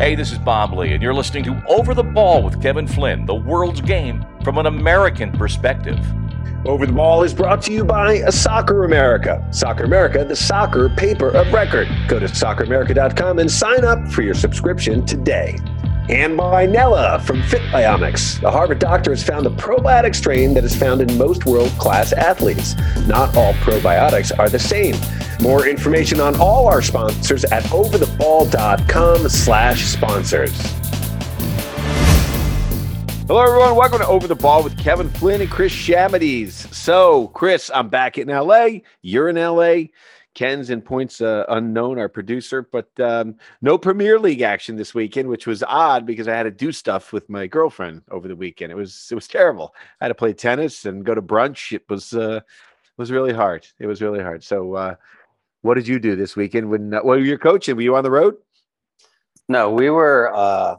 Hey, this is Bob Lee, and you're listening to Over the Ball with Kevin Flynn, the world's game from an American perspective. Over the Ball is brought to you by Soccer America. Soccer America, the soccer paper of record. Go to socceramerica.com and sign up for your subscription today and by Nella from FitBiomics. A Harvard doctor has found a probiotic strain that is found in most world class athletes. Not all probiotics are the same. More information on all our sponsors at overtheball.com slash sponsors. Hello, everyone. Welcome to Over the Ball with Kevin Flynn and Chris Shamides. So, Chris, I'm back in LA. You're in LA. Ken's in points uh, unknown, our producer, but um, no Premier League action this weekend, which was odd because I had to do stuff with my girlfriend over the weekend. It was it was terrible. I had to play tennis and go to brunch. It was uh, was really hard. It was really hard. So, uh, what did you do this weekend? When uh, well, you coaching? Were you on the road? No, we were uh,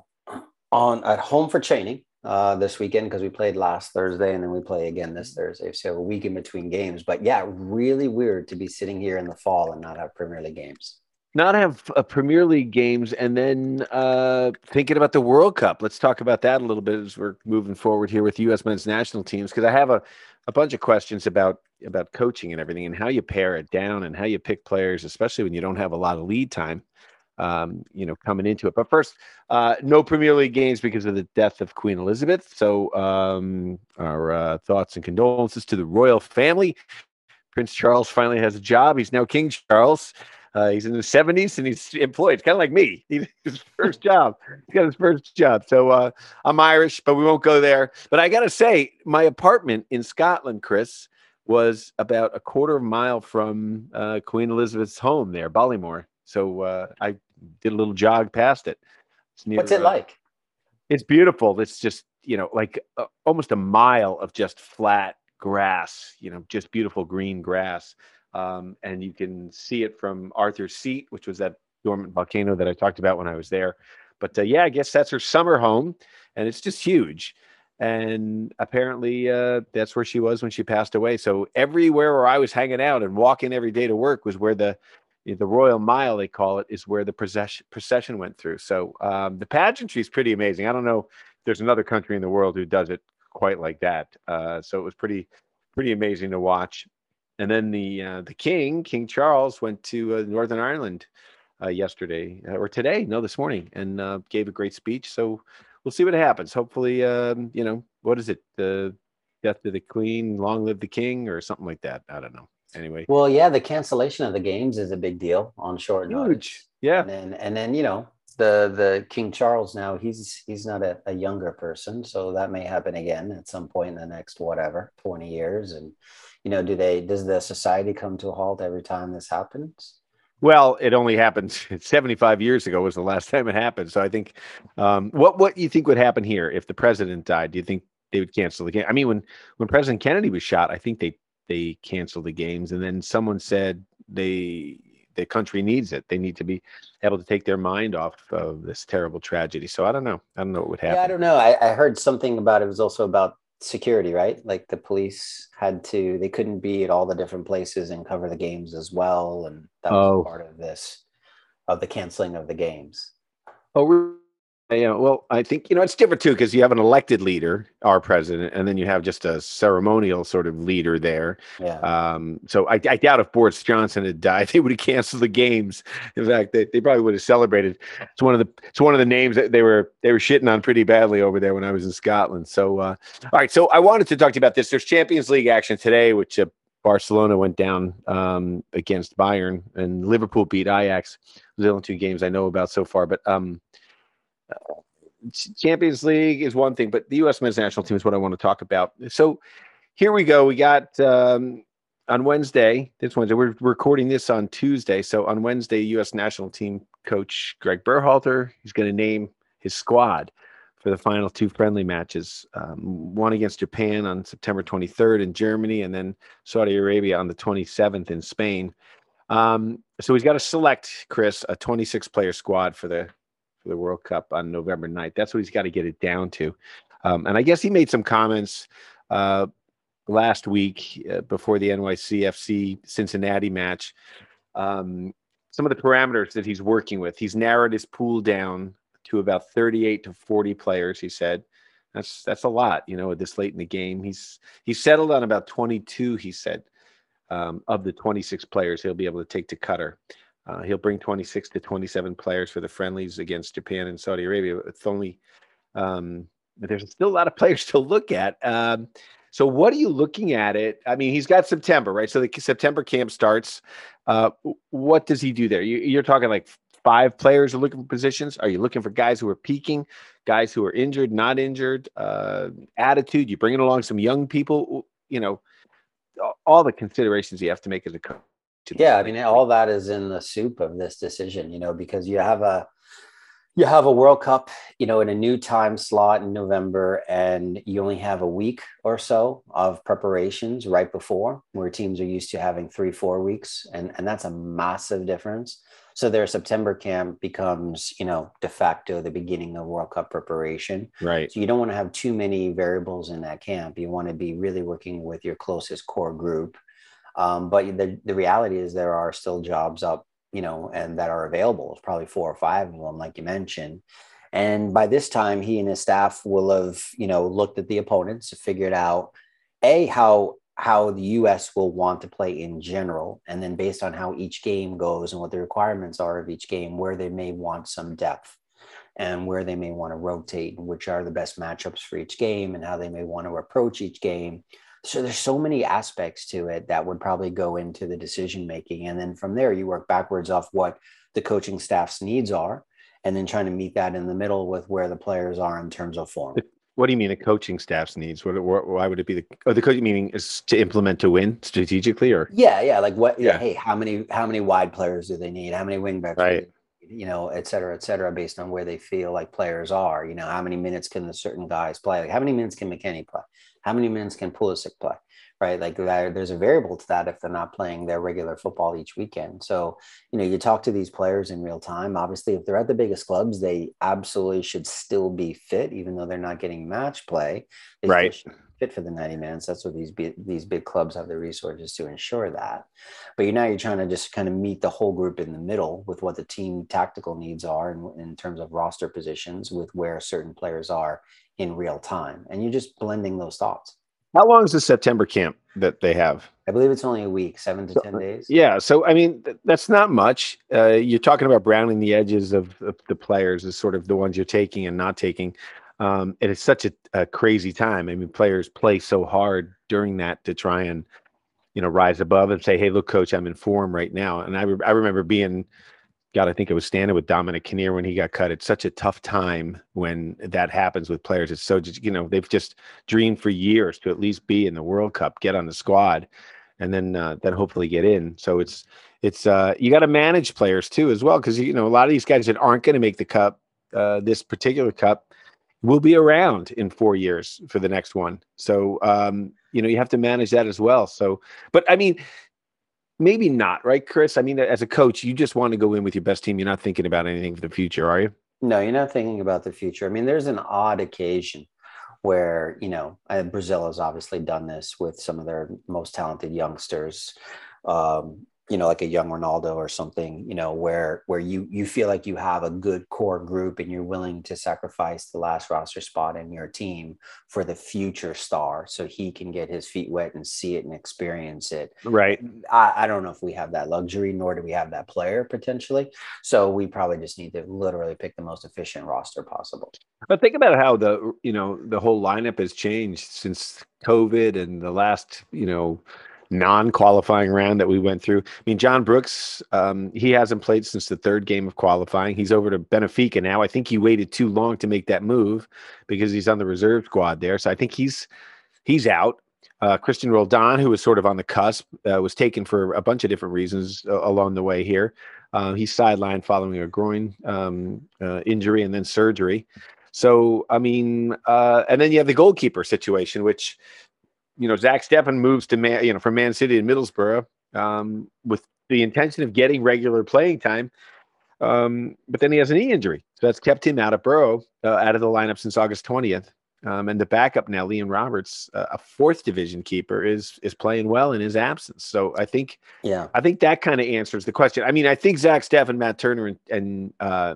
on at home for training uh, this weekend because we played last Thursday and then we play again this Thursday. So a week in between games. But yeah, really weird to be sitting here in the fall and not have Premier League games. Not have a Premier League games and then uh, thinking about the World Cup. Let's talk about that a little bit as we're moving forward here with U.S. men's national teams because I have a, a bunch of questions about about coaching and everything and how you pare it down and how you pick players, especially when you don't have a lot of lead time um, you know, coming into it. But first, uh, no Premier League games because of the death of Queen Elizabeth. So, um, our uh, thoughts and condolences to the royal family. Prince Charles finally has a job. He's now King Charles. Uh, he's in his 70s and he's employed, It's kind of like me. He's his first job. He got his first job. So uh, I'm Irish, but we won't go there. But I got to say, my apartment in Scotland, Chris, was about a quarter of a mile from uh, Queen Elizabeth's home there, Balmoral. So uh, I did a little jog past it. Near, What's it uh, like? It's beautiful. It's just you know like uh, almost a mile of just flat grass. You know, just beautiful green grass, um, and you can see it from Arthur's Seat, which was that dormant volcano that I talked about when I was there. But uh, yeah, I guess that's her summer home, and it's just huge. And apparently, uh, that's where she was when she passed away. So everywhere where I was hanging out and walking every day to work was where the the Royal Mile, they call it, is where the procession, procession went through. So um, the pageantry is pretty amazing. I don't know if there's another country in the world who does it quite like that. Uh, so it was pretty, pretty amazing to watch. And then the uh, the King, King Charles, went to uh, Northern Ireland uh, yesterday uh, or today, no, this morning, and uh, gave a great speech. So we'll see what happens. Hopefully, um, you know, what is it? The death of the Queen, long live the King, or something like that. I don't know anyway. Well, yeah, the cancellation of the games is a big deal on short Huge. notice. Yeah. And then and then, you know, the the King Charles now he's he's not a, a younger person, so that may happen again at some point in the next whatever, 20 years. And you know, do they does the society come to a halt every time this happens? Well, it only happened 75 years ago was the last time it happened. So I think um, what what you think would happen here if the president died? Do you think they would cancel the game? I mean, when when President Kennedy was shot, I think they they canceled the games, and then someone said they the country needs it. They need to be able to take their mind off of this terrible tragedy. So I don't know. I don't know what would happen. Yeah, I don't know. I, I heard something about it was also about security, right? Like the police had to, they couldn't be at all the different places and cover the games as well. And that was oh. part of this, of the canceling of the games. Oh, yeah, well, I think you know it's different too because you have an elected leader, our president, and then you have just a ceremonial sort of leader there. Yeah. Um, so I, I doubt if Boris Johnson had died, they would have canceled the games. In fact, they, they probably would have celebrated. It's one of the it's one of the names that they were they were shitting on pretty badly over there when I was in Scotland. So uh, all right, so I wanted to talk to you about this. There's Champions League action today, which uh, Barcelona went down um, against Bayern, and Liverpool beat Ajax. Those are the only two games I know about so far, but. Um, Champions League is one thing, but the U.S. men's national team is what I want to talk about. So here we go. We got um, on Wednesday. This Wednesday. We're recording this on Tuesday. So on Wednesday, U.S. national team coach Greg Berhalter he's going to name his squad for the final two friendly matches. Um, one against Japan on September 23rd in Germany, and then Saudi Arabia on the 27th in Spain. Um, so he's got to select Chris a 26 player squad for the for the World Cup on November 9th. That's what he's got to get it down to. Um, and I guess he made some comments uh, last week uh, before the NYCFC Cincinnati match. Um, some of the parameters that he's working with. He's narrowed his pool down to about 38 to 40 players. He said, "That's that's a lot, you know, this late in the game." He's he's settled on about 22. He said um, of the 26 players he'll be able to take to Qatar. Uh, he'll bring 26 to 27 players for the friendlies against Japan and Saudi Arabia. It's only um, there's still a lot of players to look at. Um, so what are you looking at it? I mean, he's got September, right? So the September camp starts. Uh, what does he do there? You, are talking like five players are looking for positions. Are you looking for guys who are peaking, guys who are injured, not injured, uh, attitude? You bringing along some young people. You know, all the considerations you have to make as a coach. Yeah, I mean, all that is in the soup of this decision. You know, because you have a you have a World Cup, you know, in a new time slot in November, and you only have a week or so of preparations right before, where teams are used to having three, four weeks, and and that's a massive difference. So their September camp becomes, you know, de facto the beginning of World Cup preparation. Right. So you don't want to have too many variables in that camp. You want to be really working with your closest core group. Um, but the, the reality is there are still jobs up you know, and that are available. It's probably four or five of them, like you mentioned. And by this time, he and his staff will have, you know, looked at the opponents, figured out a how how the U.S. will want to play in general, and then based on how each game goes and what the requirements are of each game, where they may want some depth and where they may want to rotate, and which are the best matchups for each game, and how they may want to approach each game so there's so many aspects to it that would probably go into the decision making and then from there you work backwards off what the coaching staff's needs are and then trying to meet that in the middle with where the players are in terms of form what do you mean the coaching staff's needs what, why would it be the oh, the coaching meaning is to implement to win strategically or yeah yeah like what yeah. hey how many how many wide players do they need how many wingbacks right you know, et cetera, et cetera, based on where they feel like players are. You know, how many minutes can the certain guys play? Like, how many minutes can McKennie play? How many minutes can Pulisic play? Right, like there's a variable to that if they're not playing their regular football each weekend. So, you know, you talk to these players in real time. Obviously, if they're at the biggest clubs, they absolutely should still be fit, even though they're not getting match play. They right fit for the 90 minutes. That's what these big, these big clubs have the resources to ensure that. But you now you're trying to just kind of meet the whole group in the middle with what the team tactical needs are in, in terms of roster positions with where certain players are in real time. And you're just blending those thoughts. How long is the September camp that they have? I believe it's only a week, seven to so, 10 days. Yeah. So, I mean, th- that's not much. Uh, you're talking about browning the edges of, of, the players is sort of the ones you're taking and not taking. Um, and it's such a, a, crazy time. I mean, players play so hard during that to try and, you know, rise above and say, "Hey, look, coach, I'm in form right now." And I, re- I remember being, God, I think it was standing with Dominic Kinnear when he got cut. It's such a tough time when that happens with players. It's so, you know, they've just dreamed for years to at least be in the World Cup, get on the squad, and then uh, then hopefully get in. So it's it's uh, you got to manage players too as well because you know a lot of these guys that aren't going to make the cup, uh, this particular cup will be around in four years for the next one. So, um, you know, you have to manage that as well. So, but I mean, maybe not, right, Chris? I mean, as a coach, you just want to go in with your best team. You're not thinking about anything for the future, are you? No, you're not thinking about the future. I mean, there's an odd occasion where, you know, Brazil has obviously done this with some of their most talented youngsters. Um, you know like a young ronaldo or something you know where where you you feel like you have a good core group and you're willing to sacrifice the last roster spot in your team for the future star so he can get his feet wet and see it and experience it. Right. I, I don't know if we have that luxury nor do we have that player potentially. So we probably just need to literally pick the most efficient roster possible. But think about how the you know the whole lineup has changed since covid and the last you know non-qualifying round that we went through. I mean, John Brooks, um, he hasn't played since the third game of qualifying. He's over to Benfica now. I think he waited too long to make that move because he's on the reserve squad there. So I think he's he's out. Uh, Cristian Roldan, who was sort of on the cusp, uh, was taken for a bunch of different reasons uh, along the way here. Uh, he's sidelined following a groin um, uh, injury and then surgery. So, I mean, uh, and then you have the goalkeeper situation, which you know, Zach Steffen moves to Man, you know, from Man City to Middlesbrough um, with the intention of getting regular playing time. Um, but then he has a knee injury, so that's kept him out of Borough, uh, out of the lineup since August 20th. Um, and the backup now, Liam Roberts, uh, a fourth division keeper, is is playing well in his absence. So I think, yeah, I think that kind of answers the question. I mean, I think Zach Steffen, Matt Turner, and, and uh,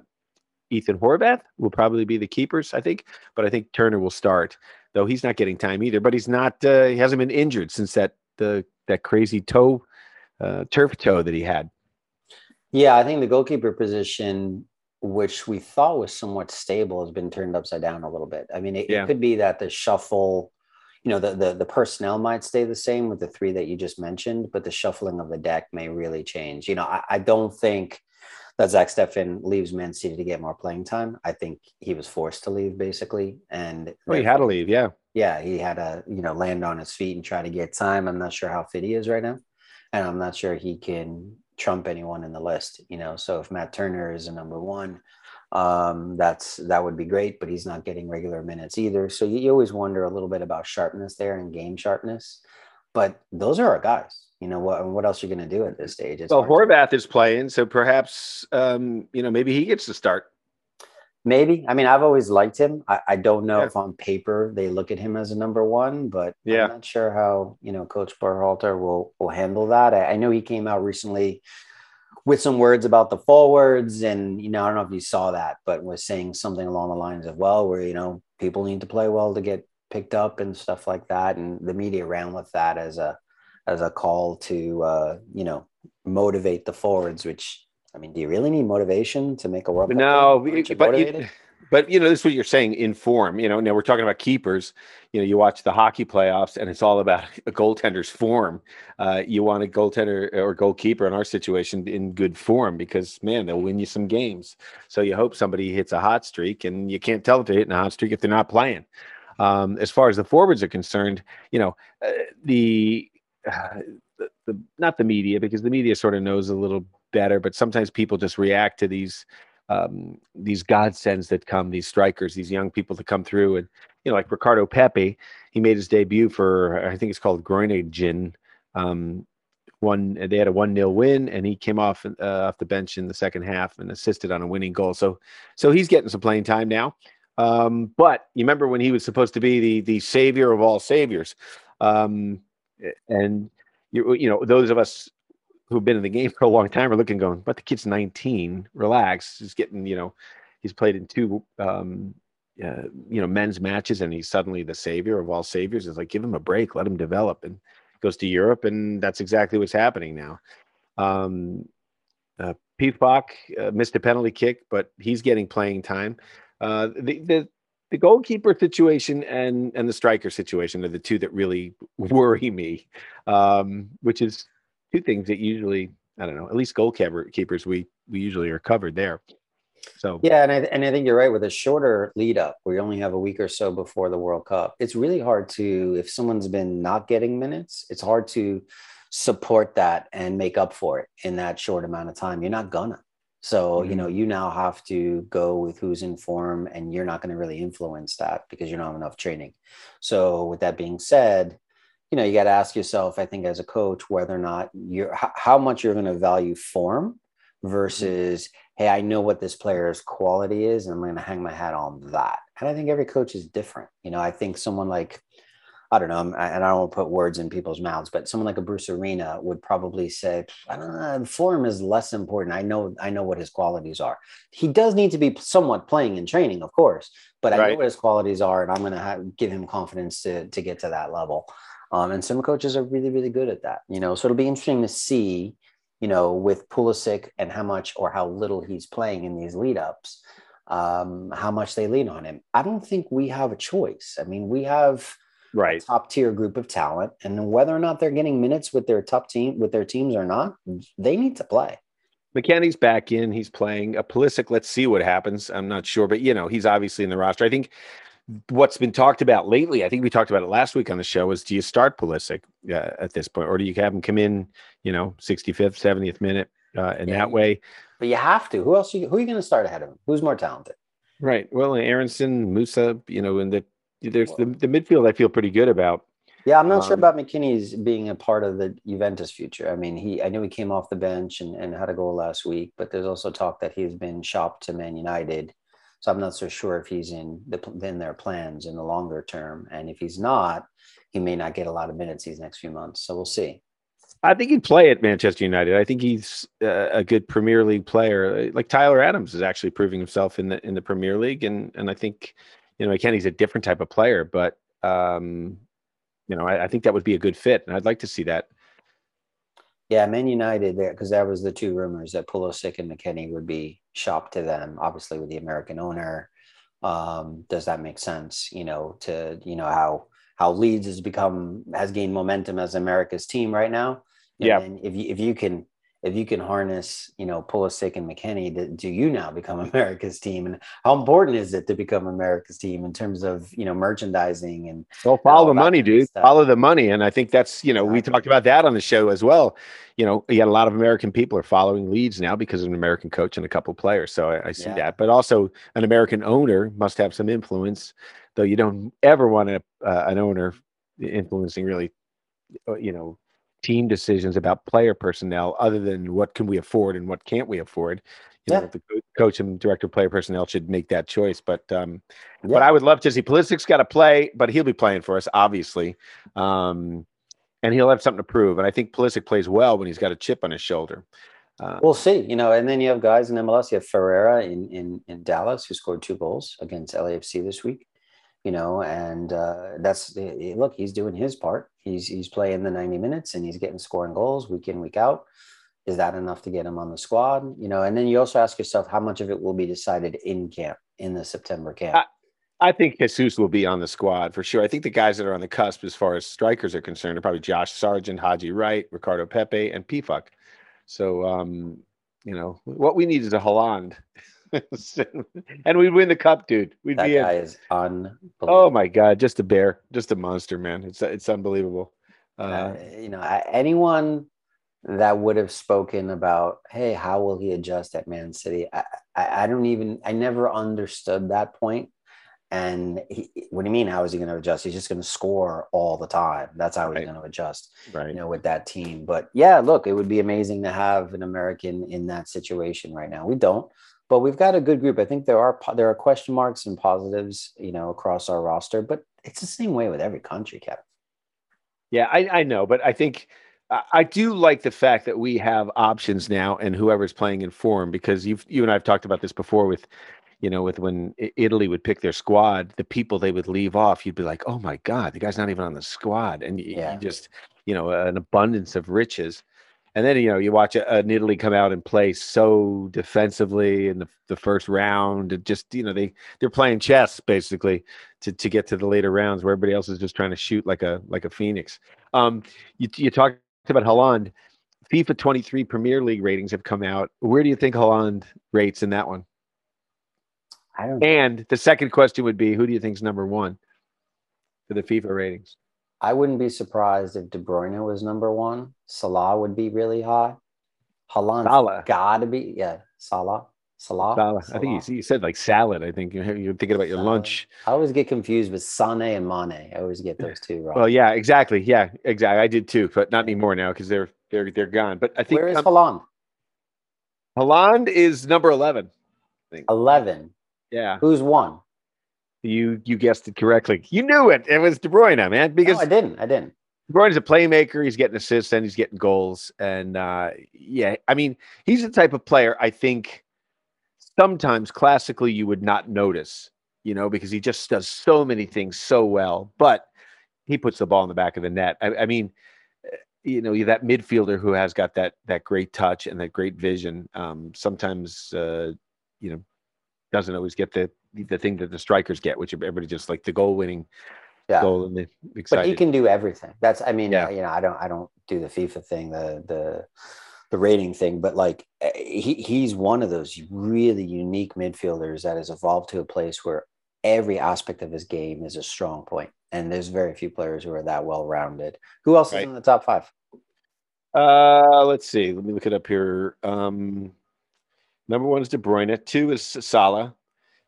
Ethan Horvath will probably be the keepers, I think. But I think Turner will start, though he's not getting time either. But he's not. Uh, he hasn't been injured since that the that crazy toe, uh, turf toe that he had. Yeah, I think the goalkeeper position, which we thought was somewhat stable, has been turned upside down a little bit. I mean, it, Yeah. it could be that the shuffle, you know, the, the the personnel might stay the same with the three that you just mentioned, but the shuffling of the deck may really change. You know, I, I don't think that Zach Steffen leaves Man City to get more playing time. I think he was forced to leave basically, and Oh, he had to leave. Yeah. yeah, he had to, you know, land on his feet and try to get time. I'm not sure how fit he is right now. And I'm not sure he can trump anyone in the list, you know. So if Matt Turner is a number one, um, that's that would be great, but he's not getting regular minutes either. So you, you always wonder a little bit about sharpness there and game sharpness. But those are our guys. You know what what else are you gonna do at this stage? It's Well, hard to- Horvath is playing, so perhaps um, you know maybe he gets to start. Maybe. I mean, I've always liked him. I, I don't know Yeah. if on paper they look at him as a number one, but Yeah. I'm not sure how you know Coach Berhalter will will handle that. I, I know he came out recently with some words about the forwards, and you know, I don't know if you saw that, but was saying something along the lines of, well, where you know people need to play well to get picked up and stuff like that, and the media ran with that as a as a call to uh, you know motivate the forwards, which. I mean, do you really need motivation to make a World Cup? No? You but you- But you know, this is what you're saying in form. You know, now we're talking about keepers. You know, you watch the hockey playoffs, and it's all about a goaltender's form. Uh, you want a goaltender or goalkeeper in our situation in good form because man, they'll win you some games. So you hope somebody hits a hot streak, and you can't tell if they're hitting a hot streak if they're not playing. Um, as far as the forwards are concerned, you know, uh, the, uh, the the not the media because the media sort of knows a little better, but sometimes people just react to these um, these godsends that come, these strikers, these young people that come through, and you know, like Ricardo Pepi, he made his debut for I think it's called Groningen. Um, one they had a one 0 win, and he came off uh, off the bench in the second half and assisted on a winning goal. So, so he's getting some playing time now. Um, but you remember when he was supposed to be the the savior of all saviors, um, and you you know those of us who've been in the game for a long time are looking going, but the kid's 19, relax. He's getting, you know, he's played in two, um, uh, you know, men's matches and he's suddenly the savior of all saviors. is like, give him a break, let him develop and goes to Europe. And that's exactly what's happening now. Um, uh, Pete Bach uh, missed a penalty kick, but he's getting playing time. Uh, the, the, the goalkeeper situation and and the striker situation are the two that really worry me, um, which is two things that usually I don't know. At least goalkeepers we we usually are covered there. So Yeah, and I, and I think you're right with a shorter lead up you only have a week or so before the World Cup. It's really hard to, if someone's been not getting minutes, it's hard to support that and make up for it in that short amount of time. You're not gonna. So, you know, mm-hmm. you now have to go with who's in form and you're not going to really influence that because you don't have enough training. So, with that being said, you know, you got to ask yourself, I think, as a coach, whether or not you're how, how much you're going to value form mm-hmm. versus hey, I know what this player's quality is, and I'm going to hang my hat on that. And I think every coach is different. You know, I think someone like, I don't know, I'm- and I don't want to put words in people's mouths, but someone like a Bruce Arena would probably say, I don't know, The form is less important. I know, I know what his qualities are. He does need to be somewhat playing and training, of course, but I know what his qualities are, and I'm going to have, give him confidence to to get to that level. Um, and some coaches are really, really good at that. You know, so it'll be interesting to see you know, with Pulisic and how much or how little he's playing in these lead ups, um, how much they lean on him. I don't think we have a choice. I mean, we have right. top tier group of talent, and whether or not they're getting minutes with their top team with their teams or not, they need to play. McKennie's back in. He's playing. A Pulisic, let's see what happens. I'm not sure, but you know, he's obviously in the roster. I think what's been talked about lately, I think we talked about it last week on the show, is do you start Pulisic uh, at this point, or do you have him come in, you know, 65th, 70th minute, uh, and Yeah, that way? But you have to. Who else? You, who are you going to start ahead of him? Who's more talented? Right. Well, Aaronson, Musa, you know, and the there's the, the midfield I feel pretty good about. Yeah, I'm not sure Um, about McKennie's being a part of the Juventus future. I mean, he I know he came off the bench and, and had a goal last week, but there's also talk that he's been shopped to Man United. So I'm not so sure if he's in the in their plans in the longer term. And if he's not, he may not get a lot of minutes these next few months. So we'll see. I think he'd play at Manchester United. I think he's uh, a good Premier League player. Like Tyler Adams is actually proving himself in the in the Premier League, and and I think, you know, he's a different type of player, but um, you know, I, I think that would be a good fit, and I'd like to see that. Yeah, Man United there because that was the two rumors that Pulisic and McKennie would be shopped to them. Obviously, with the American owner, um, does that make sense? You know, to you know how how Leeds has become has gained momentum as America's team right now. And Yeah. if you if you can if you can harness, you know, Pulisic and McKennie, do, do you now become America's team? And how important is it to become America's team in terms of you know merchandising and Well, follow the money, dude. stuff. Follow the money, and I think that's you know we talked about that on the show as well. You know, you got a lot of American people are following Leeds now because of an American coach and a couple players. So I, I see Yeah. that, but also an American owner must have some influence, though you don't ever want a, uh, an owner influencing really, uh, you know, team decisions about player personnel other than what can we afford and what can't we afford. You Yeah. know, the coach and director of player personnel should make that choice. But um, Yeah. but I would love to see Pulisic's got to play, but he'll be playing for us, obviously. Um, and he'll have something to prove. And I think Pulisic plays well when he's got a chip on his shoulder. Uh, We'll see, you know, and then you have guys in MLS. You have Ferreira in in in Dallas who scored two goals against LAFC this week. You know, and uh, that's eh, eh, look, he's doing his part. He's he's playing the ninety minutes and he's getting scoring goals week in week out. Is that enough to get him on the squad? You know, and then you also ask yourself how much of it will be decided in camp in the September camp. I think Jesus will be on the squad for sure. I think the guys that are on the cusp as far as strikers are concerned are probably Josh Sargent, Haji Wright, Ricardo Pepi, and Pefok. So, um, you know, what we need is a Haaland. and we'd win the cup, dude. We'd that be in. guy is unbelievable. Oh my god, just a bear, just a monster, man. It's it's unbelievable. Uh, Uh, you know, anyone that would have spoken about, hey, how will he adjust at Man City? I, I, I don't even, I never understood that point. And he, what do you mean? How is he going to adjust? He's just going to score all the time. That's how he's Right. going to adjust, right. you know, with that team. But yeah, look, it would be amazing to have an American in that situation right now. We don't, but we've got a good group. I think there are there are question marks and positives, you know, across our roster. But it's the same way with every country, Kevin. Yeah, I, I know, but I think I do like the fact that we have options now, and whoever's playing in form, because you've you and I've talked about this before with, you know, with when Italy would pick their squad, the people they would leave off, you'd be like, oh my god, the guy's not even on the squad, and Yeah. you just, you know, an abundance of riches. And then you know you watch a, an Italy come out and play so defensively in the, the first round. It just you know they they're playing chess basically to, to get to the later rounds where everybody else is just trying to shoot like a like a phoenix. Um, you, you talked about Haaland. FIFA 23 Premier League ratings have come out. Where do you think Haaland rates in that one? I don't And the second question would be, who do you think is number one for the FIFA ratings? I wouldn't be surprised if De Bruyne was number one. Salah would be really high. Haaland Salah. got to be yeah. Salah, Salah. Salah. I think you, you said like salad. I think you're, you're thinking about your Salah. lunch. I always get confused with Sane and Mane. I always get those two wrong. Well, yeah, exactly. Yeah, exactly. I did too, but not anymore now because they're they're they're gone. But I think Where is um, Haaland? Haaland is number eleven. Eleven. Yeah, Who's one? You you guessed it correctly. You knew it. It was De Bruyne, man. Because no, I didn't. I didn't. De Bruyne's a playmaker. He's getting assists and he's getting goals. And uh, yeah, I mean, he's the type of player I think sometimes classically you would not notice, you know, because he just does so many things so well. But he puts the ball in the back of the net. I, I mean, eh, you know, that midfielder who has got that that great touch and that great vision. Um, sometimes, uh, you know, doesn't always get the the thing that the strikers get, which everybody just like the goal winning Yeah. goal and the But he can do everything. That's I mean, Yeah. you know, I don't I don't do the FIFA thing, the the the rating thing, but like eh, he he's one of those really unique midfielders that has evolved to a place where every aspect of his game is a strong point. And there's very few players who are that well rounded. Who else is in the top five? Uh, let's see. Let me look it up here. Um, number one is De Bruyne. Two is Salah.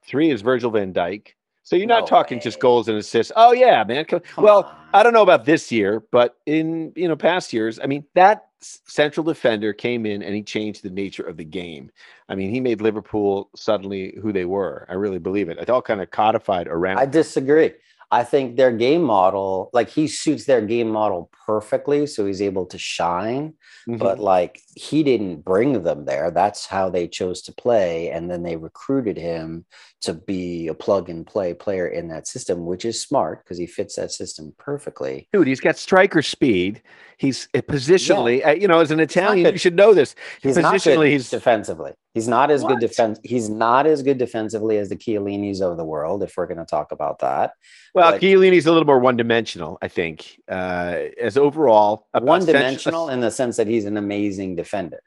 Three is Virgil Van Dijk. So you're not No talking just goals and assists. Oh yeah, man. Come- Come well, on. I don't know about this year, but in you know past years, I mean that central defender came in and he changed the nature of the game. I mean, he made Liverpool suddenly who they were. I really believe it. It all kind of codified around. I disagree. I think their game model, like he suits their game model perfectly, so he's able to shine. Mhm. But like he didn't bring them there. That's how they chose to play, and then they recruited him to be a plug and play player in that system, which is smart because he fits that system perfectly. dude, he's got striker speed. He's uh, positionally, uh, you know, as an Italian, you should know this. He's not good Positionally, he's- defensively. He's not as What? good defense. He's not as good defensively as the Chiellinis of the world. If we're going to talk about that, Well, But- Chiellini's a little more one-dimensional, I think. Uh, as overall, one-dimensional in the sense that he's an amazing defender.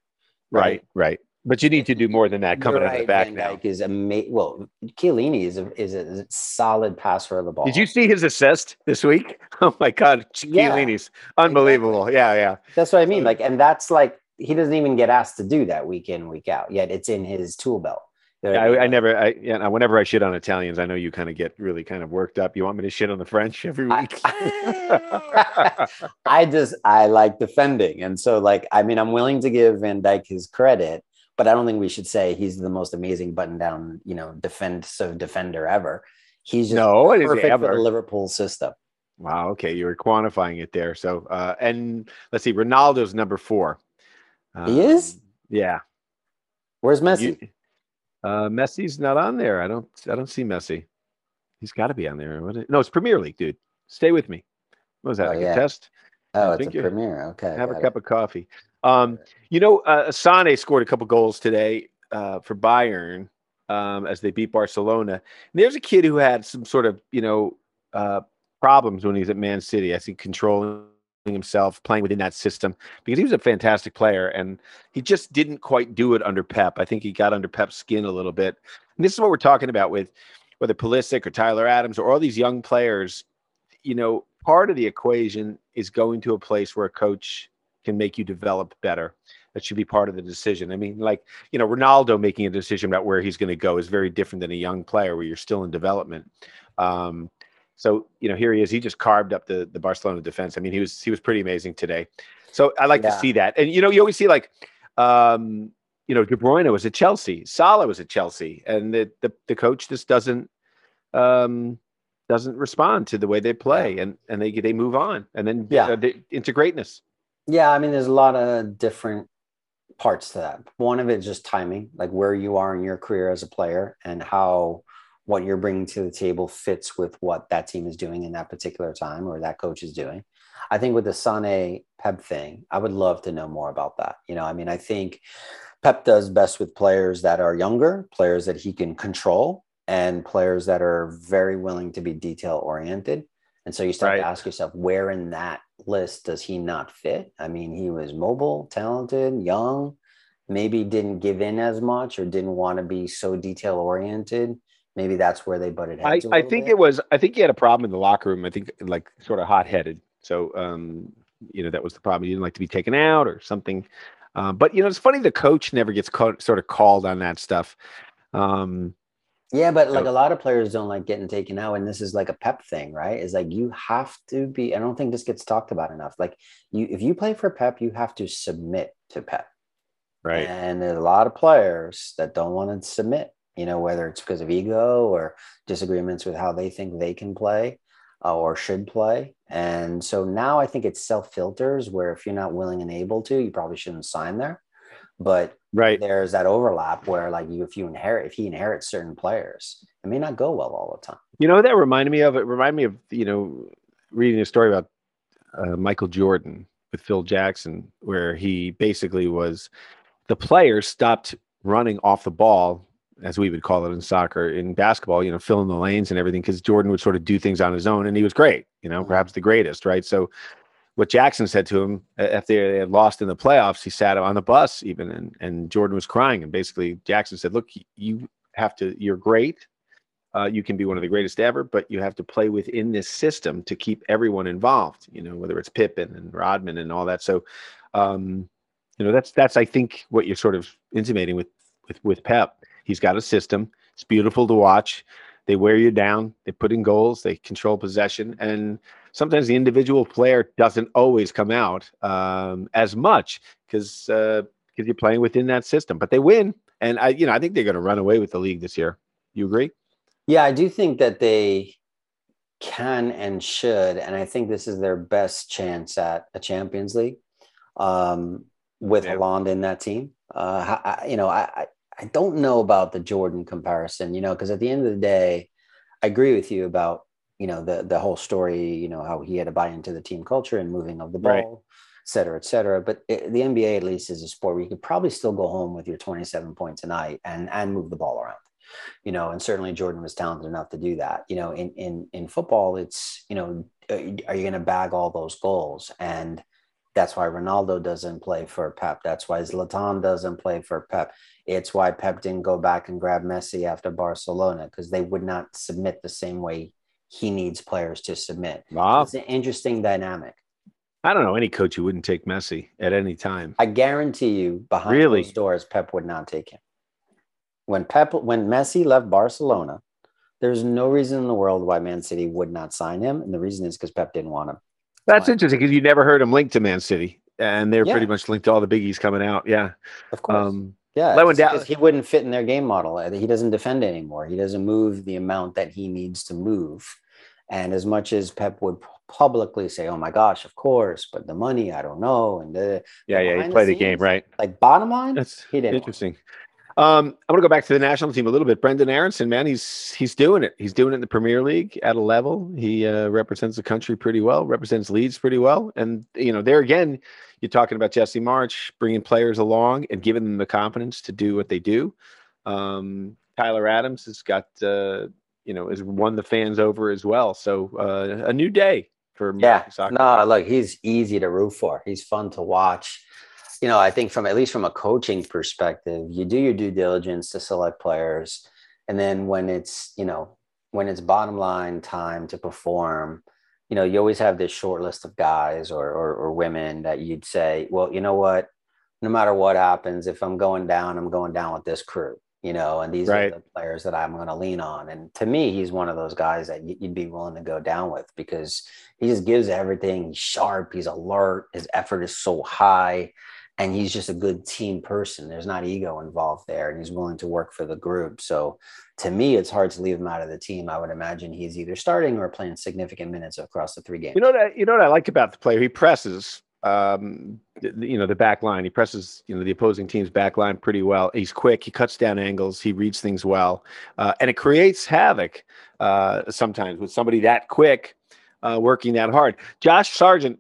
right, right. But you need to do more than that coming You're out of the back Van now. Dijk is amazing. Well, Chiellini is a, is a solid passer of the ball. Did you see his assist this week? Oh my God, Yeah, Chiellini's unbelievable. Yeah, yeah. That's what I mean. Like, and that's like he doesn't even get asked to do that week in week out. Yet it's in his tool belt. What I, I never, I, yeah, whenever I shit on Italians, I know you kind of get really kind of worked up. You want me to shit on the French every week? I just I like defending, and so like I mean I'm willing to give Van Dijk his credit, but I don't think we should say he's the most amazing button down you know defensive defender ever. He's just no, I perfect for the Liverpool system. Wow. Okay, you were quantifying it there. So, uh, and let's see, Ronaldo's number four. He is? Um, Yeah. Where's Messi? You- uh, Messi's not on there. I don't. I don't see Messi. He's got to be on there. Is- no, it's Premier League, dude. Stay with me. What was that? Oh, like yeah. a test? oh, I it's a premiere. Okay, Have a it. cup of coffee. Um, you know, uh, Sane scored a couple goals today uh, for Bayern um, as they beat Barcelona. And there's a kid who had some sort of, you know, uh, problems when he's at Man City. I think controlling himself, playing within that system because he was a fantastic player and he just didn't quite do it under Pep. I think he got under Pep's skin a little bit. And this is what we're talking about with whether Pulisic or Tyler Adams or all these young players. You know, part of the equation is going to a place where a coach can make you develop better. That should be part of the decision. I mean, like, you know, Ronaldo making a decision about where he's going to go is very different than a young player where you're still in development. Um, so, you know, here he is. He just carved up the the Barcelona defense. I mean, he was he was pretty amazing today. So I like to see that. And you know, you always see like um, you know, De Bruyne was at Chelsea, Salah was at Chelsea, and the the, the coach just doesn't um doesn't respond to the way they play and and they they move on and then Yeah. uh, they, into greatness. Yeah, I mean, there's a lot of different parts to that. One of it is just timing, like where you are in your career as a player and how what you're bringing to the table fits with what that team is doing in that particular time or that coach is doing. I think with the Sane Pep thing, I would love to know more about that. You know, I mean, I think Pep does best with players that are younger, players that he can control, and players that are very willing to be detail oriented. And so you start to ask yourself, where in that list does he not fit? I mean, he was mobile, talented, young, maybe didn't give in as much or didn't want to be so detail oriented. Maybe that's where they butted I, heads. I think bit. it was I think he had a problem in the locker room. I think like sort of hot headed. So um, you know, that was the problem. He didn't like to be taken out or something. Um, but you know, it's funny the coach never gets called, sort of called on that stuff. Um, Yeah, but like So- a lot of players don't like getting taken out, and this is like a pep thing, right? Is like you have to be. I don't think this gets talked about enough. Like you, if you play for Pep, you have to submit to Pep. right. And there's a lot of players that don't want to submit, you know, whether it's because of ego or disagreements with how they think they can play uh, or should play. And so now I think it's self filters where if you're not willing and able to, you probably shouldn't sign there. But Right. there's that overlap where, like, you, if you inherit, if he inherits certain players, it may not go well all the time. You know that reminded me of? It reminded me of, you know, reading a story about uh, Michael Jordan with Phil Jackson, where he basically was the players stopped running off the ball, as we would call it in soccer, in basketball, you know, filling the lanes and everything, because Jordan would sort of do things on his own and he was great, you know, Mhm. perhaps the greatest, right? So, what Jackson said to him after they had lost in the playoffs, he sat on the bus even, and, and Jordan was crying. And basically, Jackson said, Look, you have to, you're great. Uh, you can be one of the greatest ever, but you have to play within this system to keep everyone involved, you know, whether it's Pippen and Rodman and all that. So, um, you know, that's, that's, I think what you're sort of intimating with, with, with Pep. He's got a system. It's beautiful to watch. They wear you down. They put in goals. They control possession. And sometimes the individual player doesn't always come out um, as much because uh, because you're playing within that system. But they win, and I you know I think they're going to run away with the league this year. You agree? Yeah, I do think that they can and should, and I think this is their best chance at a Champions League um, with Yeah. In that team. Uh, I, you know, I, I don't know about the Jordan comparison, you know, because at the end of the day, I agree with you about you know the the whole story, you know, how he had to buy into the team culture and moving of the ball, Right. et cetera, et cetera. But it, the NBA at least is a sport where you could probably still go home with your 27 points a night and and move the ball around you know, and certainly Jordan was talented enough to do that. You know, in in in football, it's you know, uh, are you going to bag all those goals? And that's why Ronaldo doesn't play for Pep. That's why Zlatan doesn't play for Pep. It's why Pep didn't go back and grab Messi after Barcelona because they would not submit the same way he needs players to submit. Wow. It's an interesting dynamic. I don't know any coach who wouldn't take Messi at any time. I guarantee you, behind Really? those doors, Pep would not take him. When Pep, when Messi left Barcelona, there's no reason in the world why Man City would not sign him, and the reason is because Pep didn't want him. That's interesting because you never heard him linked to Man City, and they're Yeah. pretty much linked to all the biggies coming out. Yeah. Of course, Um, yeah, Lewandowski- he wouldn't fit in their game model. He doesn't defend anymore. He doesn't move the amount that he needs to move. And as much as Pep would publicly say, "Oh my gosh, of course," but the money, I don't know, and the yeah, yeah. He played the game right. like bottom line, That's he didn't. interesting. Um, I'm gonna go back to the national team a little bit. Brenden Aaronson, man, he's he's doing it. He's doing it in the Premier League at a level. He uh, represents the country pretty well. Represents Leeds pretty well. And you know, there again, you're talking about Jesse Marsch bringing players along and giving them the confidence to do what they do. Um, Tyler Adams has got uh, you know has won the fans over as well. So uh, a new day for Yeah, soccer. no, look, he's easy to root for. He's fun to watch. You know, I think from at least from a coaching perspective, you do your due diligence to select players, and then when it's you know when it's bottom line time to perform, you know, you always have this short list of guys or or, or women that you'd say, well, you know what, no matter what happens, if I'm going down, I'm going down with this crew. You know, and these Right. are the players that I'm going to lean on. And to me, he's one of those guys that you'd be willing to go down with because he just gives everything. He's sharp, he's alert, his effort is so high, and he's just a good team person. There's not ego involved there, and he's willing to work for the group. So to me, it's hard to leave him out of the team. I would imagine he's either starting or playing significant minutes across the three games. You know what I, you know what I like about the player? He presses, um, you know, the back line. He presses, you know, the opposing team's back line pretty well. He's quick. He cuts down angles. He reads things well, uh, and it creates havoc uh, sometimes with somebody that quick uh, working that hard. Josh Sargent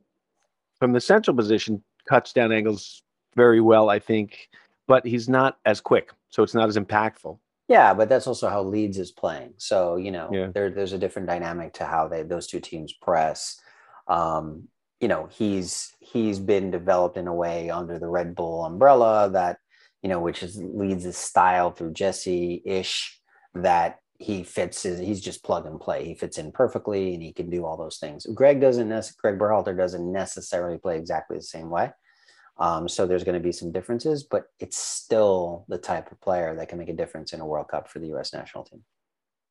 from the central position cuts down angles very well, I think, but he's not as quick, so it's not as impactful. Yeah, but that's also how Leeds is playing. So you know, Yeah. there, there's a different dynamic to how they those two teams press. Um, you know, he's he's been developed in a way under the Red Bull umbrella that you know, which is Leeds' style through Jesse ish that he fits. His, he's just plug and play. He fits in perfectly, and he can do all those things. Greg doesn't. Nec- Greg Berhalter doesn't necessarily play exactly the same way. Um, so there's going to be some differences, but it's still the type of player that can make a difference in a World Cup for the U.S. national team.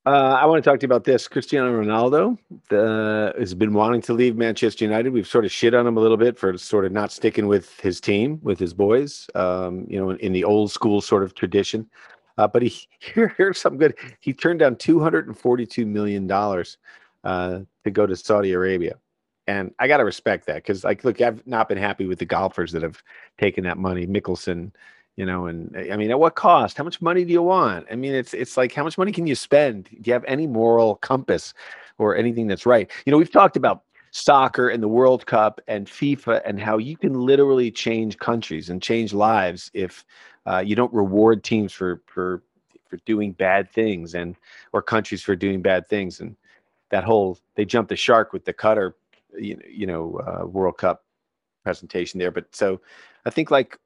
Uh, I want to talk to you about this. Cristiano Ronaldo uh, has been wanting to leave Manchester United. We've sort of shit on him a little bit for sort of not sticking with his team, with his boys, um, you know, in, in the old school sort of tradition. Uh, but he here, here's something good. He turned down $242 million uh, to go to Saudi Arabia. And I got to respect that because, like, look, I've not been happy with the golfers that have taken that money. Mickelson, you know and i mean at what cost? How much money do you want? I mean it's it's like how much money can you spend? Do you have any moral compass or anything that's right? You know we've talked about soccer and the world cup and fifa and how you can literally change countries and change lives if uh, you don't reward teams for for for doing bad things and or countries for doing bad things and that whole they jumped the shark with the Qatar you know, you know uh, world cup presentation there but so i think like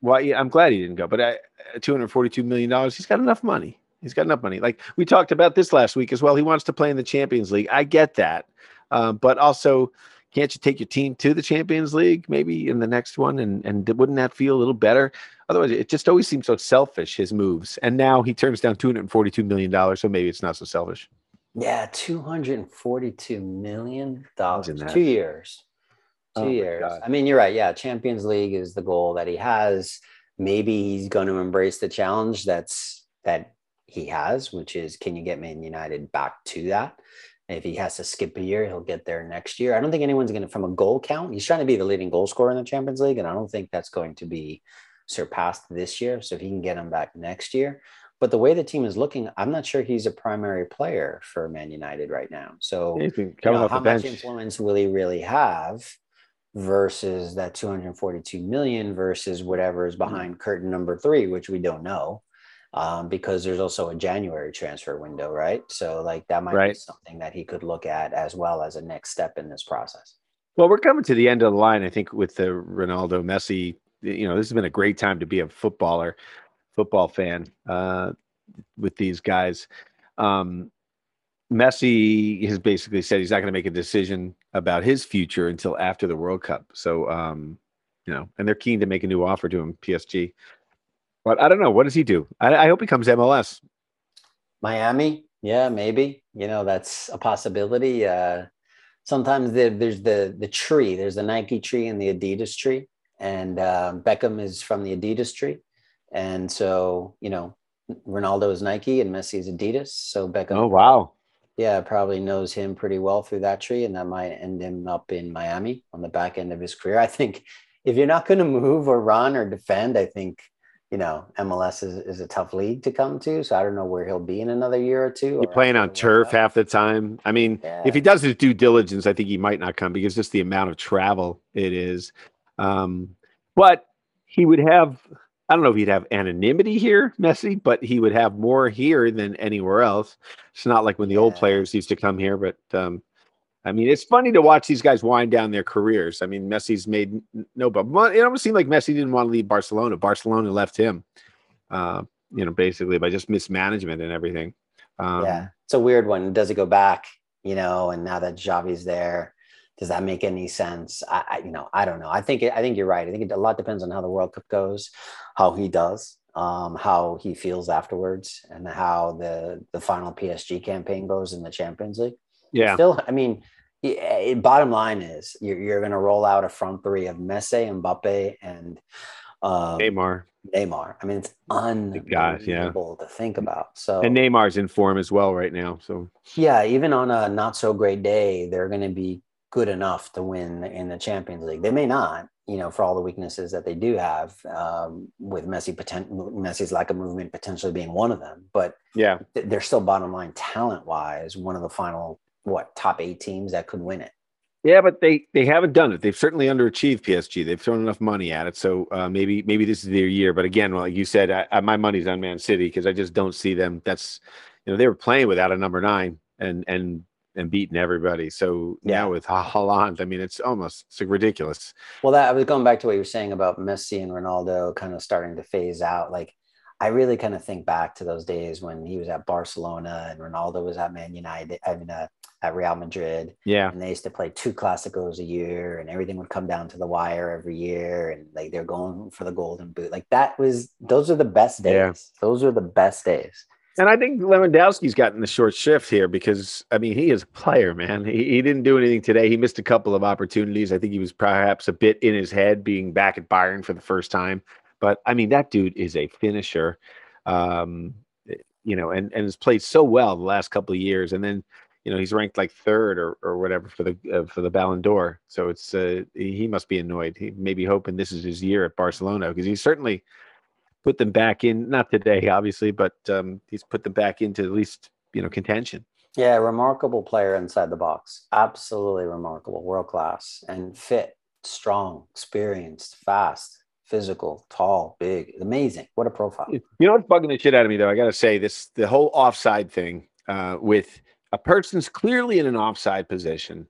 why yeah, I'm glad he didn't go, but at hundred forty-two million dollars, he's got enough money. He's got enough money. Like we talked about this last week as well. He wants to play in the Champions League. I get that, um, but also, can't you take your team to the Champions League maybe in the next one? And and wouldn't that feel a little better? Otherwise, it just always seems so selfish his moves. And now he turns down two hundred forty-two million dollars, so maybe it's not so selfish. Yeah, two hundred and forty-two million dollars, two years, two Oh years. God. I mean, you're right. Yeah, Champions League is the goal that he has. Maybe he's going to embrace the challenge that's that he has, which is can you get Man United back to that? If he has to skip a year, he'll get there next year. I don't think anyone's going to, from a goal count, he's trying to be the leading goal scorer in the Champions League, and I don't think that's going to be surpassed this year. So if he can get him back next year, but the way the team is looking, I'm not sure he's a primary player for Man United right now. So you know, how much influence will he really have versus that 242 million versus whatever is mm-hmm. behind mm-hmm. curtain number three, which we don't know. Um, because there's also a January transfer window, right? So like that might right. be something that he could look at as well as a next step in this process. Well, we're coming to the end of the line, I think, with the Ronaldo Messi. You know, this has been a great time to be a footballer football fan uh, with these guys. Um, Messi has basically said he's not going to make a decision about his future until after the World Cup. So, um, you know, and they're keen to make a new offer to him, PSG. But I don't know. What does he do? I, I hope he comes MLS. Miami, yeah, maybe. You know, that's a possibility. Uh, sometimes the, there's the the tree. There's the Nike tree and the Adidas tree, and uh, Beckham is from the Adidas tree. And so, you know, Ronaldo is Nike and Messi is Adidas. So Beckham. Oh wow. Yeah, probably knows him pretty well through that tree, and that might end him up in Miami on the back end of his career. I think if you're not going to move or run or defend, I think you know MLS is, is a tough league to come to. So I don't know where he'll be in another year or two. You're playing on turf half the time. I mean, yeah. if he does his due diligence, I think he might not come because just the amount of travel it is. Um, but he would have I don't know if he'd have anonymity here, Messi, but he would have more here than anywhere else. It's not like when the yeah. old players used to come here, but um, I mean, it's funny to watch these guys wind down their careers. I mean, Messi's made no, but it almost seemed like Messi didn't want to leave Barcelona. Barcelona left him, uh, you know, basically by just mismanagement and everything. Um, yeah, it's a weird one. Does it go back? You know, and now that Xavi's there, does that make any sense? I, I you know, I don't know. I think I think you're right. I think it, a lot depends on how the World Cup goes, how he does, um, how he feels afterwards, and how the the final PSG campaign goes in the Champions League. Yeah. Still, I mean, it, bottom line is you're, you're going to roll out a front three of Messi, Mbappe, and um, Neymar. Neymar. I mean, it's unbelievable guys, yeah. to think about. So and Neymar's in form as well right now. So yeah, even on a not so great day, they're going to be good enough to win in the Champions League. They may not, you know, for all the weaknesses that they do have, um, with Messi potent- Messi's lack of movement potentially being one of them. But yeah, they're still bottom line talent wise one of the final what top eight teams that could win it. Yeah, but they they haven't done it. They've certainly underachieved PSG. They've thrown enough money at it, so uh, maybe maybe this is their year. But again, like you said, I, I, my money's on Man City because I just don't see them. That's you know they were playing without a number nine, and and and beating everybody. So yeah. now with Haaland, I mean, it's almost it's ridiculous. Well, that I was going back to what you were saying about Messi and Ronaldo kind of starting to phase out. Like, I really kind of think back to those days when he was at Barcelona and Ronaldo was at Man United. I mean, uh, at Real Madrid. Yeah. And they used to play two Clásicos a year and everything would come down to the wire every year. And like they're going for the golden boot. Like that was, those are the best days. Yeah. Those are the best days. And I think Lewandowski's gotten the short shift here because I mean he is a player, man. He, he didn't do anything today. He missed a couple of opportunities. I think he was perhaps a bit in his head being back at Bayern for the first time. But I mean that dude is a finisher, um, you know, and and has played so well the last couple of years. And then you know he's ranked like third or, or whatever for the uh, for the Ballon d'Or. So it's uh, he must be annoyed. He may be hoping this is his year at Barcelona because he's certainly put them back in. Not today, obviously, but um, he's put them back into at least you know contention. Yeah, remarkable player inside the box. Absolutely remarkable, world class, and fit, strong, experienced, fast, physical, tall, big, amazing. What a profile. You know what's bugging the shit out of me though? I got to say this: the whole offside thing uh, with a person's clearly in an offside position,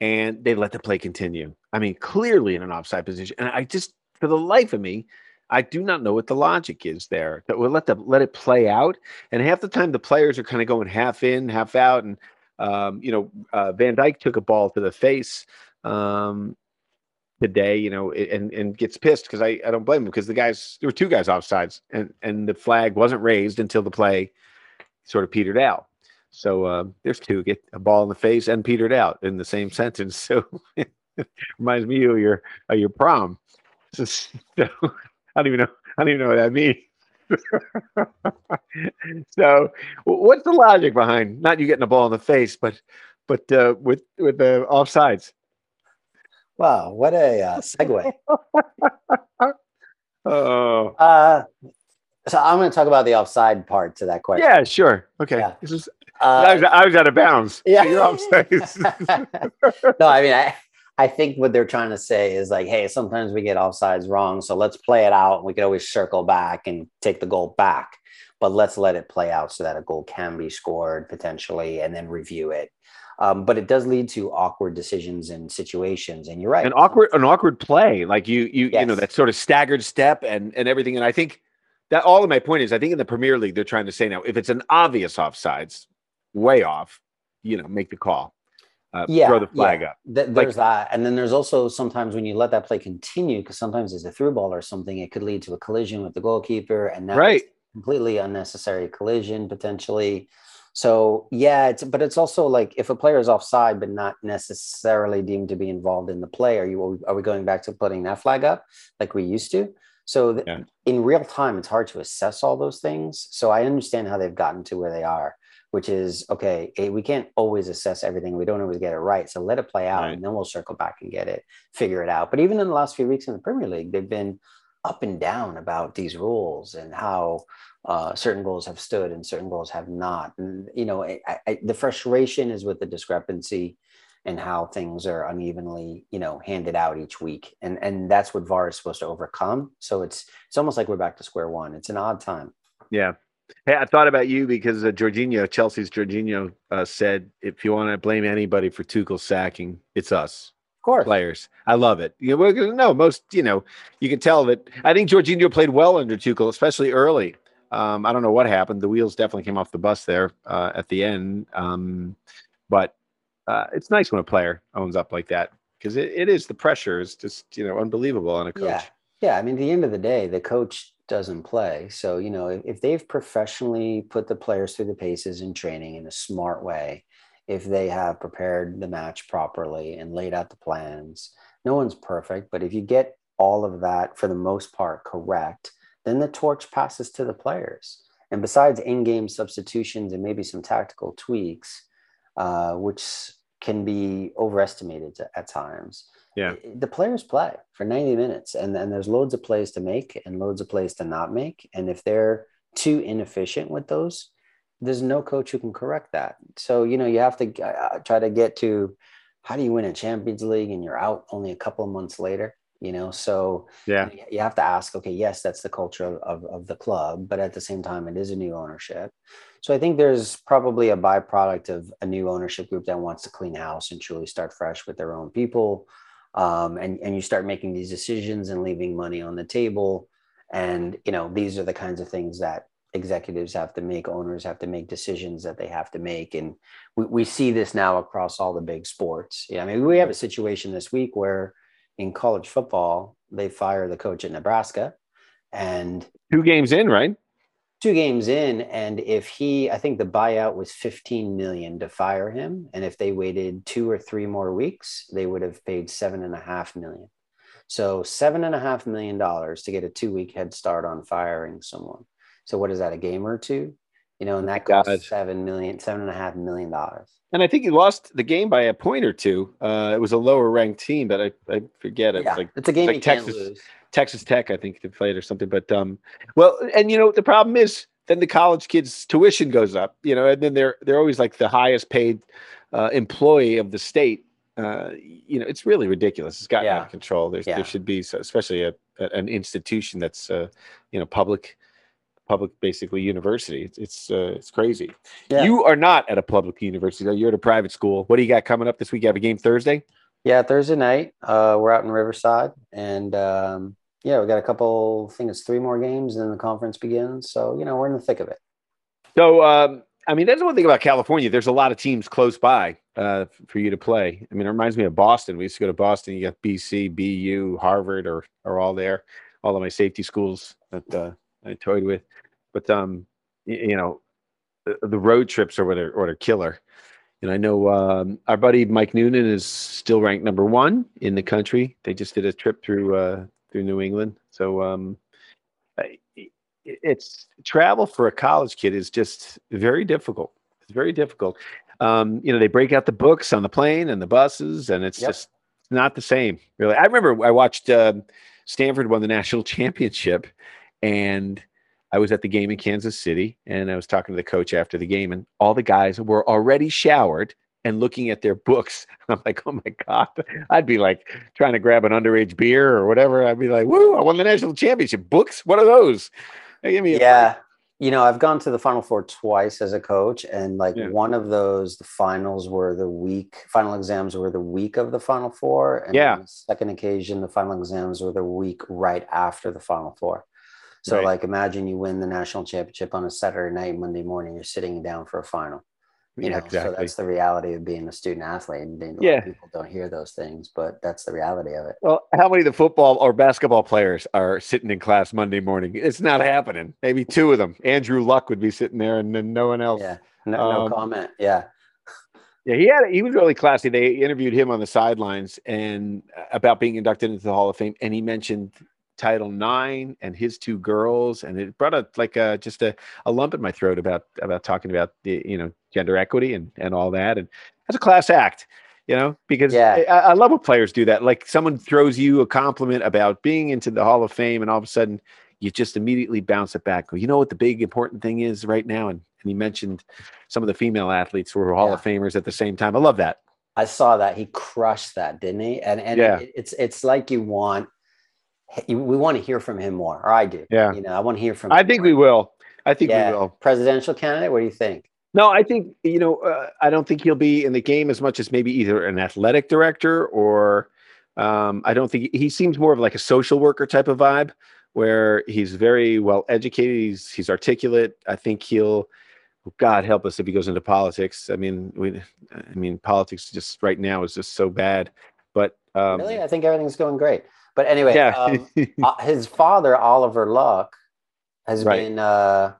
and they let the play continue. I mean, clearly in an offside position, and I just, for the life of me, I do not know what the logic is there. That we'll let the let it play out, and half the time the players are kind of going half in, half out, and um, you know uh, Van Dijk took a ball to the face um, today, you know, and and gets pissed because I I don't blame him because the guys there were two guys offsides, and and the flag wasn't raised until the play sort of petered out. So uh, there's two get a ball in the face and petered out in the same sentence. So reminds me of your of your prom. So, so I don't even know. I don't even know what that means. so, what's the logic behind not you getting a ball in the face, but but uh, with with the offsides. Wow, what a uh, segue. Oh, uh, so I'm going to talk about the offside part to that question. yeah, sure. Okay, Yeah. this is I, Uh, was, I was out of bounds. yeah. So you're offsides. no, I mean, I, I think what they're trying to say is like, hey, sometimes we get offsides wrong. So let's play it out. We can always circle back and take the goal back, but let's let it play out so that a goal can be scored potentially and then review it. Um, but it does lead to awkward decisions and situations. And you're right. an awkward an awkward play like you you you know that sort of staggered step and and everything and i think that all of my point is i think in the premier league they're trying to say now if it's an obvious offsides way off you know make the call uh, yeah, throw the flag yeah. up Th- Like- there's that, and then there's also sometimes when you let that play continue, because sometimes it's a through ball or something, it could lead to a collision with the goalkeeper, and that Right. completely unnecessary collision potentially. So yeah, it's but it's also like if a player is offside but not necessarily deemed to be involved in the play, are you are we going back to putting that flag up like we used to? So th- Yeah. in real time, it's hard to assess all those things. So I understand how they've gotten to where they are which is okay, we can't always assess everything. We don't always get it right. So let it play out Right. and then we'll circle back and get it, figure it out. But even in the last few weeks in the Premier League, they've been up and down about these rules and how uh, certain goals have stood and certain goals have not. And, you know, I, I, the frustration is with the discrepancy and how things are unevenly, you know, handed out each week. And, and that's what VAR is supposed to overcome. So it's, it's almost like we're back to square one. It's an odd time. yeah hey i thought about you because uh, Jorginho, chelsea's Jorginho, uh, said if you want to blame anybody for Tuchel sacking it's us Of course. players. I love it. You know, we're gonna know most, you know, you can tell that I think Jorginho played well under Tuchel, especially early. Um, I don't know what happened. The wheels definitely came off the bus there uh, at the end. Um, but uh, it's nice when a player owns up like that because it, it is the pressure is just, you know, unbelievable on a coach. Yeah. Yeah. I mean, at the end of the day, the coach doesn't play. So, you know, if, they've professionally put the players through the paces in training in a smart way, if they have prepared the match properly and laid out the plans, no one's perfect. But if you get all of that for the most part correct, then the torch passes to the players. And besides in game substitutions and maybe some tactical tweaks, uh, which can be overestimated at times, Yeah. the players play for 90 minutes and then there's loads of plays to make and loads of plays to not make. And if they're too inefficient with those there's no coach who can correct that. So you know you have to uh, try to get to how do you win a champions league and you're out only a couple of months later you know? So Yeah. you- have to ask okay yes that's the culture of, of the club but at the same time it is a new ownership. So i think there's probably a byproduct of a new ownership group that wants to clean house and truly start fresh with their own people um, and and you start making these decisions and leaving money on the table. And you know these are the kinds of things that executives have to make owners have to make decisions that they have to make. And we, we see this now across all the big sports. Yeah i mean we have a situation this week where in college football they fire the coach at nebraska and Two games in, right? Two games in and if he i think the buyout was 15 million to fire him and if they waited two or three more weeks they would have paid seven and a half million so seven and a half million dollars to get a two week head start on firing someone so what is that a game or two you know and that God. seven million seven and a half million dollars And I think he lost the game by a point or two. Uh, it was a lower ranked team, but I, I forget it. yeah Like it's a game like you can't Texas. lose Texas Tech, I think, they played or something. But um, well, and you know, the problem is then the college kids' tuition goes up, you know, and then they're they're always like the highest paid uh, employee of the state. Uh, you know, it's really ridiculous. It's gotten out of control. There's Yeah. there should be, so, especially a, a an institution that's uh, you know public, public basically university. It's it's uh, it's crazy. Yeah. You are not at a public university. though. You're at a private school. What do you got coming up this week? You have a game Thursday. Yeah, Thursday night. Uh, we're out in Riverside, and um, yeah, we got a couple. I think it's three more games, and then the conference begins. So you know, we're in the thick of it. So, um, I mean, that's one thing about California. There's a lot of teams close by uh, for you to play. I mean, it reminds me of Boston. We used to go to Boston. You got BC, BU, Harvard, or are all there. All of my safety schools that uh, I toyed with. But um, y- you know, the, the road trips are what are, what are killer. And I know um, our buddy Mike Noonan is still ranked number one in the country. They just did a trip through uh, through New England. So um, it's travel for a college kid is just very difficult. It's very difficult. um, you know, they break out the books on the plane and the buses, and it's Yep. just not the same, really. I remember I watched uh, Stanford won the national championship, and I was at the game in Kansas City, and I was talking to the coach after the game, and all the guys were already showered and looking at their books. I'm like, oh my god! I'd be like trying to grab an underage beer or whatever. I'd be like, woo! I won the national championship. Books? What are those? Hey, give me a Yeah. You know, I've gone to the Final Four twice as a coach, and like Yeah. one of those, the finals were the week, final exams were the week of the Final Four. And Yeah. second occasion, the final exams were the week right after the Final Four. So, Right. like, imagine you win the national championship on a Saturday night, Monday morning, you're sitting down for a final. You Yeah, know, exactly. so that's the reality of being a student athlete. And of Yeah. people don't hear those things, but that's the reality of it. Well, how many of the football or basketball players are sitting in class Monday morning? It's not happening. Maybe two of them. Andrew Luck would be sitting there, and then no one else. Yeah. No, no Um, comment. Yeah. Yeah, he had he was really classy. They interviewed him on the sidelines and uh, about being inducted into the Hall of Fame, and he mentioned Title IX and his two girls, and it brought a like a just a, a lump in my throat about about talking about the you know gender equity and and all that, and that's a class act, you know, because Yeah. I, I love when players do that. Like someone throws you a compliment about being into the Hall of Fame, and all of a sudden you just immediately bounce it back. Go, you know what the big important thing is right now, and and he mentioned some of the female athletes who were Hall of Famers at the same time. I love that. I saw that he crushed that, didn't he? And and Yeah. it- it's it's like you want we want to hear from him more, or I do. Yeah. you know, I want to hear from. I think more. we will. I think yeah, we will. presidential candidate. What do you think? No, I think you know. Uh, I don't think he'll be in the game as much as maybe either an athletic director or. Um, I don't think he seems more of like a social worker type of vibe, where he's very well educated. He's he's articulate. I think he'll. God help us if he goes into politics. I mean, we. I mean, politics just right now is just so bad. But um, really, I think everything's going great. But anyway, yeah, um, uh, his father Oliver Luck has Right. been uh,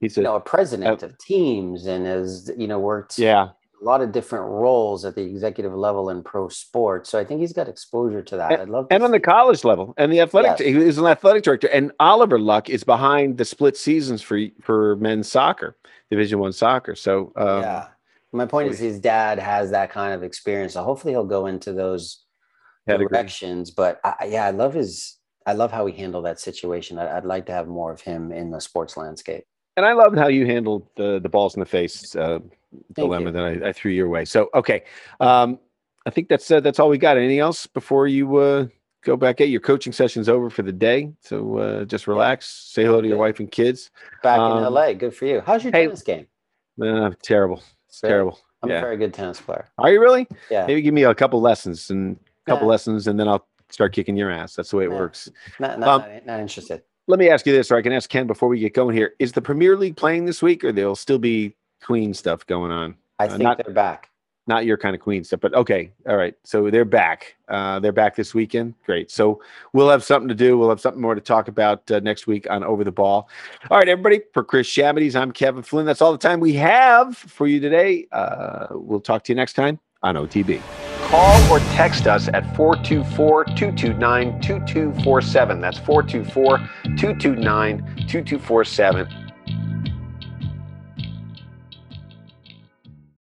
he's you a know a president of teams and has you know worked yeah. a lot of different roles at the executive level in pro sports. So I think he's got exposure to that. I'd love to and on the college level and the athletic Yes. he is an athletic director and oliver luck is behind the split seasons for for men's soccer division one soccer so um, yeah. My point is, his dad has that kind of experience, so hopefully he'll go into those. Directions. But I, yeah, I love his. I love how he handled that situation. I, I'd like to have more of him in the sports landscape. and i love how you handled the the balls in the face uh, dilemma you. that I, I threw your way so okay um, i think that's uh, that's all we got anything else before you uh, go back at your coaching session's over for the day so uh, just relax say hello to your wife and kids Back Um, in LA, good for you. How's your hey- tennis game? uh, terrible it's Really? terrible I'm yeah a very good tennis player. are you really Yeah, maybe give me a couple lessons and couple lessons and then i'll start kicking your ass that's the way it Yeah. works not not, Um, not, not interested. let me ask you this, or I can ask Ken before we get going here. Is the Premier League playing this week, or there'll still be Queen stuff going on? I uh, think not- they're back. Not your kind of Queen stuff, but okay, all right. So they're back. Uh, they're back this weekend. Great. So we'll have something to do. We'll have something more to talk about uh, next week on Over the Ball. All right, everybody. For Chris Shabities, I'm Kevin Flynn. That's all the time we have for you today. Uh, we'll talk to you next time on OTB. Call or text us at 424 229 2247. That's 424 229 2247.